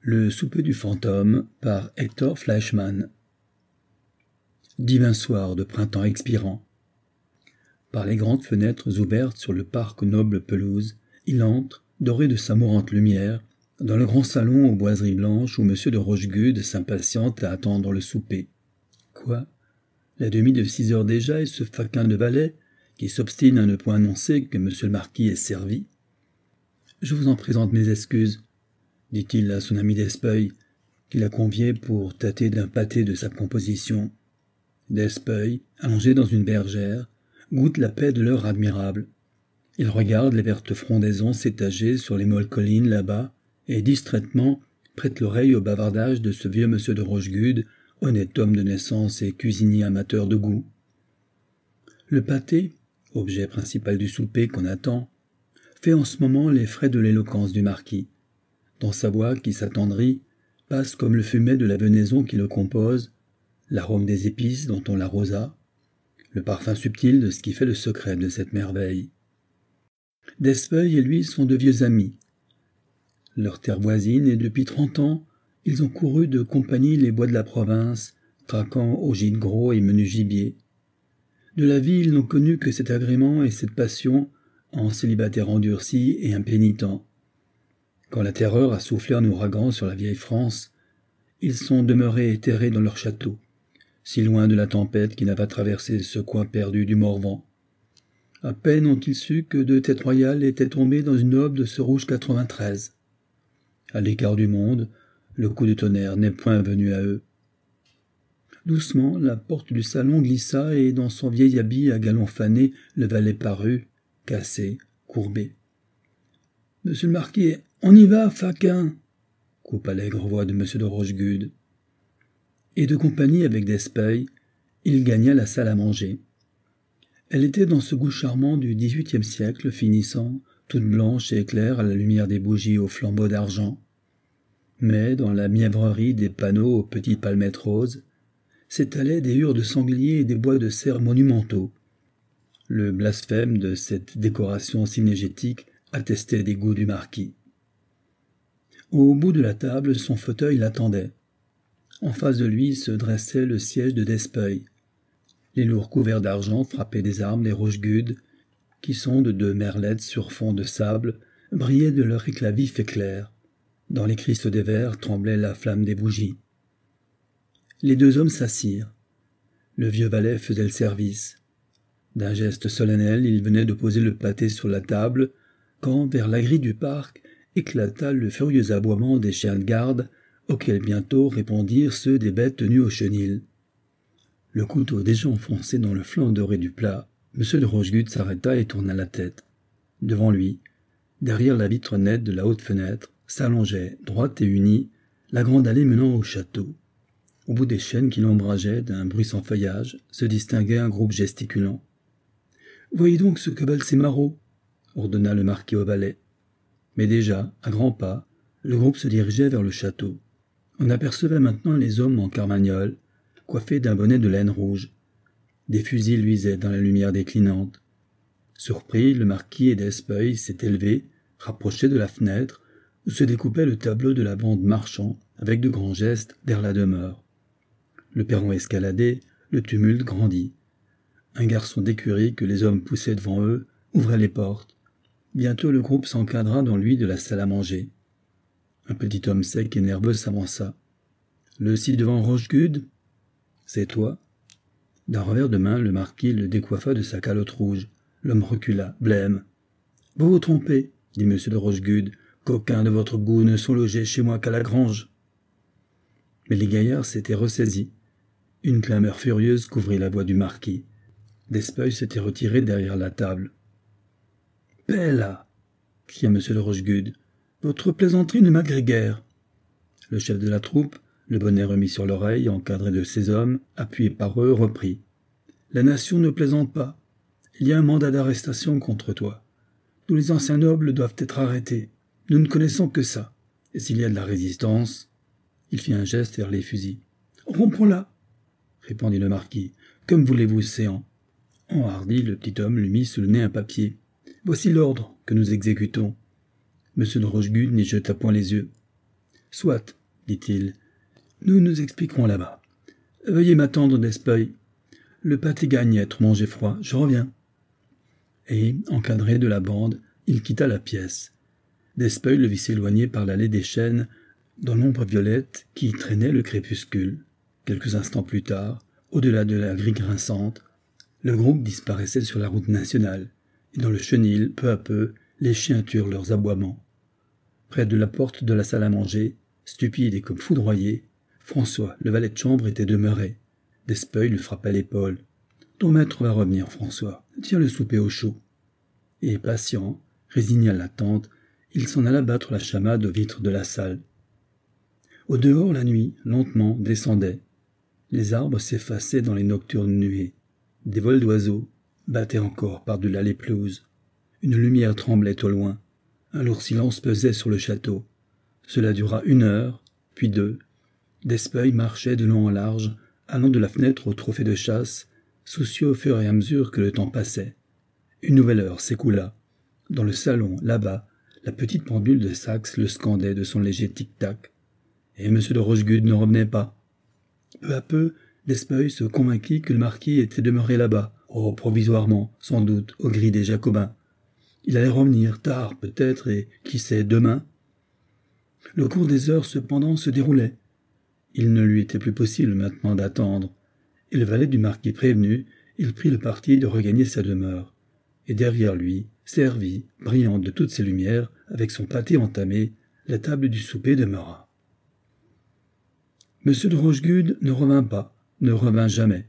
Le souper du fantôme par Hector Fleischmann. Divin soir de printemps expirant. Par les grandes fenêtres ouvertes sur le parc noble pelouse, il entre, doré de sa mourante lumière, dans le grand salon aux boiseries blanches où M. de Rochegude s'impatiente à attendre le souper. Quoi? La demi de six heures déjà et ce faquin de valet, qui s'obstine à ne point annoncer que M. le marquis est servi? Je vous en présente mes excuses, dit-il à son ami d'Espeuil, qui l'a convié pour tâter d'un pâté de sa composition. D'Espeuil, allongé dans une bergère, goûte la paix de l'heure admirable. Il regarde les vertes frondaisons s'étager sur les molles collines là-bas, et distraitement prête l'oreille au bavardage de ce vieux monsieur de Rochegude, honnête homme de naissance et cuisinier amateur de goût. Le pâté, objet principal du souper qu'on attend, fait en ce moment les frais de l'éloquence du marquis. Dans sa voix qui s'attendrit, passe comme le fumet de la venaison qui le compose, l'arôme des épices dont on l'arrosa, le parfum subtil de ce qui fait le secret de cette merveille. Desfeuille et lui sont de vieux amis. Leur terre voisine et depuis trente ans, ils ont couru de compagnie les bois de la province, traquant au gîte gros et menu gibier. De la vie, ils n'ont connu que cet agrément et cette passion en célibataire endurci et impénitent. Quand la terreur a soufflé un ouragan sur la vieille France, ils sont demeurés éthérés dans leur château, si loin de la tempête qui n'avait traversé ce coin perdu du Morvan. À peine ont-ils su que deux têtes royales étaient tombées dans une aube de ce rouge 93. À l'écart du monde, le coup de tonnerre n'est point venu à eux. Doucement, la porte du salon glissa et dans son vieil habit à galons fanés, le valet parut, cassé, courbé. Monsieur le marquis on y va, faquin coupa l'aigre voix de M. de Rochegude. Et de compagnie avec Despeuil, il gagna la salle à manger. Elle était dans ce goût charmant du XVIIIe siècle finissant, toute blanche et claire à la lumière des bougies aux flambeaux d'argent. Mais dans la mièvrerie des panneaux aux petites palmettes roses, s'étalaient des hures de sangliers et des bois de serre monumentaux. Le blasphème de cette décoration synégétique attestait des goûts du marquis. Au bout de la table, son fauteuil l'attendait. En face de lui se dressait le siège de Despeuil. Les lourds couverts d'argent frappaient des armes des rochegudes, qui sont de deux merlettes sur fond de sable, brillaient de leur éclat vif et clair. Dans les cristaux des verres tremblait la flamme des bougies. Les deux hommes s'assirent. Le vieux valet faisait le service. D'un geste solennel, il venait de poser le pâté sur la table, quand, vers la grille du parc, éclata le furieux aboiement des chiens de garde, auxquels bientôt répondirent ceux des bêtes tenues au chenil. Le couteau déjà enfoncé dans le flanc doré du plat, M. de Rochegude s'arrêta et tourna la tête. Devant lui, derrière la vitre nette de la haute fenêtre, s'allongeait, droite et unie, la grande allée menant au château. Au bout des chênes qui l'ombrageaient d'un bruit sans feuillage, se distinguait un groupe gesticulant. Voyez donc ce que valent ces marauds, ordonna le marquis au valet. Mais déjà, à grands pas, le groupe se dirigeait vers le château. On apercevait maintenant les hommes en carmagnole, coiffés d'un bonnet de laine rouge. Des fusils luisaient dans la lumière déclinante. Surpris, le marquis et d'Espeuil s'étaient levés, rapprochés de la fenêtre, où se découpait le tableau de la bande marchand, avec de grands gestes, vers la demeure. Le perron escaladé, le tumulte grandit. Un garçon d'écurie que les hommes poussaient devant eux ouvrait les portes. Bientôt le groupe s'encadra dans lui de la salle à manger. Un petit homme sec et nerveux s'avança. Le ci devant Rochegude? C'est toi D'un revers de main, le marquis le décoiffa de sa calotte rouge. L'homme recula, blême. Vous vous trompez, dit M. de Rochegude. Qu'aucun de votre goût ne sont logés chez moi qu'à la grange. Mais les gaillards s'étaient ressaisis. Une clameur furieuse couvrit la voix du marquis. Despeuil s'était retiré derrière la table. Bella cria M. de Rochegude. Votre plaisanterie ne m'agrée guère. Le chef de la troupe, le bonnet remis sur l'oreille, encadré de ses hommes, appuyé par eux, reprit. La nation ne plaisante pas. Il y a un mandat d'arrestation contre toi. Tous les anciens nobles doivent être arrêtés. Nous ne connaissons que ça. Et s'il y a de la résistance. Il fit un geste vers les fusils. Rompons-la, répondit le marquis. Comme voulez-vous, séant Enhardi, le petit homme lui mit sous le nez un papier. Voici l'ordre que nous exécutons. Monsieur de Rochegude n'y jeta point les yeux. Soit, dit-il. Nous nous expliquerons là-bas. Veuillez m'attendre, Despeuil. Le pâté gagne à être mangé froid. Je reviens. Et, encadré de la bande, il quitta la pièce. Despeuil le vit s'éloigner par l'allée des chênes, dans l'ombre violette qui traînait le crépuscule. Quelques instants plus tard, au-delà de la grille grinçante, le groupe disparaissait sur la route nationale, dans le chenil, peu à peu, les chiens turent leurs aboiements. Près de la porte de la salle à manger, stupide et comme foudroyé, François, le valet de chambre, était demeuré. Despeuil le frappa l'épaule. Ton maître va revenir, François. Tiens le souper au chaud. Et patient, résigné à l'attente, il s'en alla battre la chamade aux vitres de la salle. Au dehors, la nuit, lentement, descendait. Les arbres s'effaçaient dans les nocturnes nuées. Des vols d'oiseaux battaient encore par-delà les pelouses. Une lumière tremblait au loin. Un lourd silence pesait sur le château. Cela dura une heure, puis deux. Despeuil marchait de long en large, allant de la fenêtre au trophée de chasse, soucieux au fur et à mesure que le temps passait. Une nouvelle heure s'écoula. Dans le salon, là-bas, la petite pendule de Saxe le scandait de son léger tic-tac. Et M. de Rochegude ne revenait pas. Peu à peu, Despeuil se convainquit que le marquis était demeuré là-bas, oh, provisoirement, sans doute, au gris des Jacobins. Il allait revenir tard, peut-être, et qui sait, demain. Le cours des heures, cependant, se déroulait. Il ne lui était plus possible maintenant d'attendre, et le valet du marquis prévenu, il prit le parti de regagner sa demeure. Et derrière lui, servie, brillante de toutes ses lumières, avec son pâté entamé, la table du souper demeura. M. de Rochegude ne revint pas, ne revint jamais.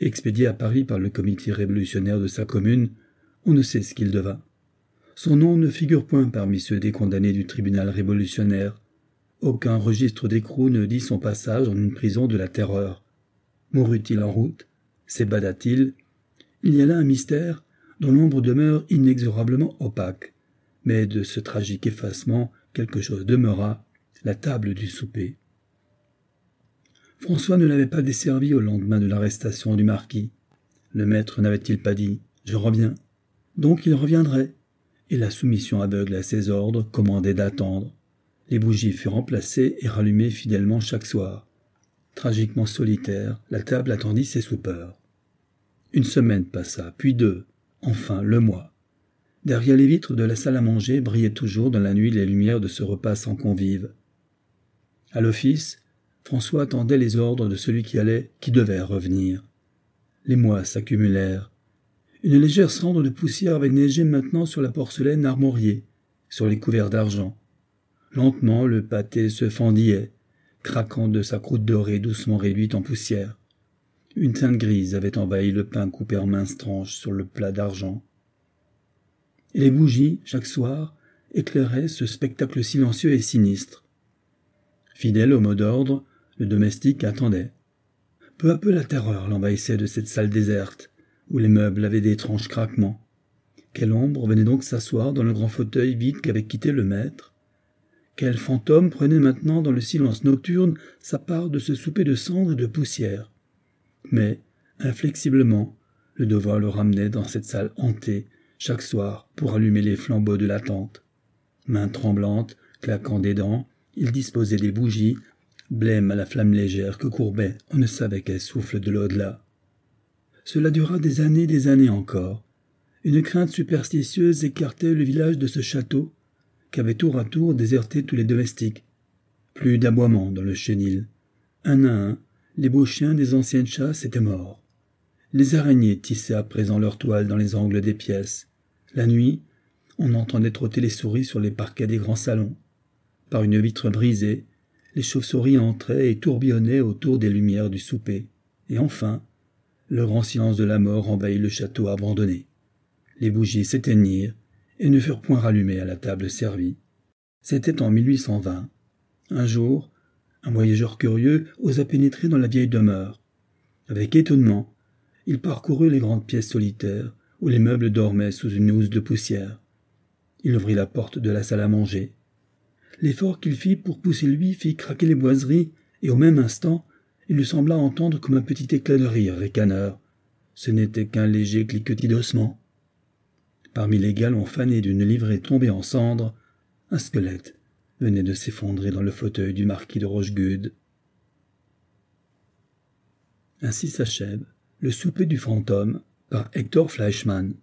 Expédié à Paris par le comité révolutionnaire de sa commune, on ne sait ce qu'il devint. Son nom ne figure point parmi ceux des condamnés du tribunal révolutionnaire. Aucun registre d'écrou ne dit son passage en une prison de la terreur. Mourut-il en route? S'ébada-t-il Il y a là un mystère dont l'ombre demeure inexorablement opaque. Mais de ce tragique effacement, quelque chose demeura, la table du souper. François ne l'avait pas desservi au lendemain de l'arrestation du marquis. Le maître n'avait-il pas dit Je reviens Donc il reviendrait. Et la soumission aveugle à ses ordres commandait d'attendre. Les bougies furent remplacées et rallumées fidèlement chaque soir. Tragiquement solitaire, la table attendit ses soupeurs. Une semaine passa, puis deux, enfin le mois. Derrière les vitres de la salle à manger brillaient toujours dans la nuit les lumières de ce repas sans convives. À l'office, François attendait les ordres de celui qui allait, qui devait revenir. Les mois s'accumulèrent. Une légère cendre de poussière avait neigé maintenant sur la porcelaine armoriée, sur les couverts d'argent. Lentement le pâté se fendillait, craquant de sa croûte dorée doucement réduite en poussière. Une teinte grise avait envahi le pain coupé en minces tranches sur le plat d'argent. Et les bougies, chaque soir, éclairaient ce spectacle silencieux et sinistre. Fidèle au mot d'ordre, le domestique attendait. Peu à peu la terreur l'envahissait de cette salle déserte, où les meubles avaient d'étranges craquements. Quelle ombre venait donc s'asseoir dans le grand fauteuil vide qu'avait quitté le maître? Quel fantôme prenait maintenant dans le silence nocturne sa part de ce souper de cendres et de poussière? Mais, inflexiblement, le devoir le ramenait dans cette salle hantée, chaque soir, pour allumer les flambeaux de la tente. Main tremblante, claquant des dents, il disposait des bougies blême à la flamme légère que courbait on ne savait quel souffle de l'au-delà. Cela dura des années des années encore. Une crainte superstitieuse écartait le village de ce château, qu'avaient tour à tour déserté tous les domestiques. Plus d'aboiements dans le chenil. Un à un, les beaux chiens des anciennes chasses étaient morts. Les araignées tissaient à présent leurs toiles dans les angles des pièces. La nuit, on entendait trotter les souris sur les parquets des grands salons. Par une vitre brisée, les chauves-souris entraient et tourbillonnaient autour des lumières du souper. Et enfin, le grand silence de la mort envahit le château abandonné. Les bougies s'éteignirent et ne furent point rallumées à la table servie. C'était en 1820. Un jour, un voyageur curieux osa pénétrer dans la vieille demeure. Avec étonnement, il parcourut les grandes pièces solitaires où les meubles dormaient sous une housse de poussière. Il ouvrit la porte de la salle à manger. L'effort qu'il fit pour pousser lui fit craquer les boiseries, et au même instant, il lui sembla entendre comme un petit éclat de rire ricaneur. Ce n'était qu'un léger cliquetis d'ossements. Parmi les galons fanés d'une livrée tombée en cendres, un squelette, venait de s'effondrer dans le fauteuil du marquis de Rochegude. Ainsi s'achève le souper du fantôme par Hector Fleischmann.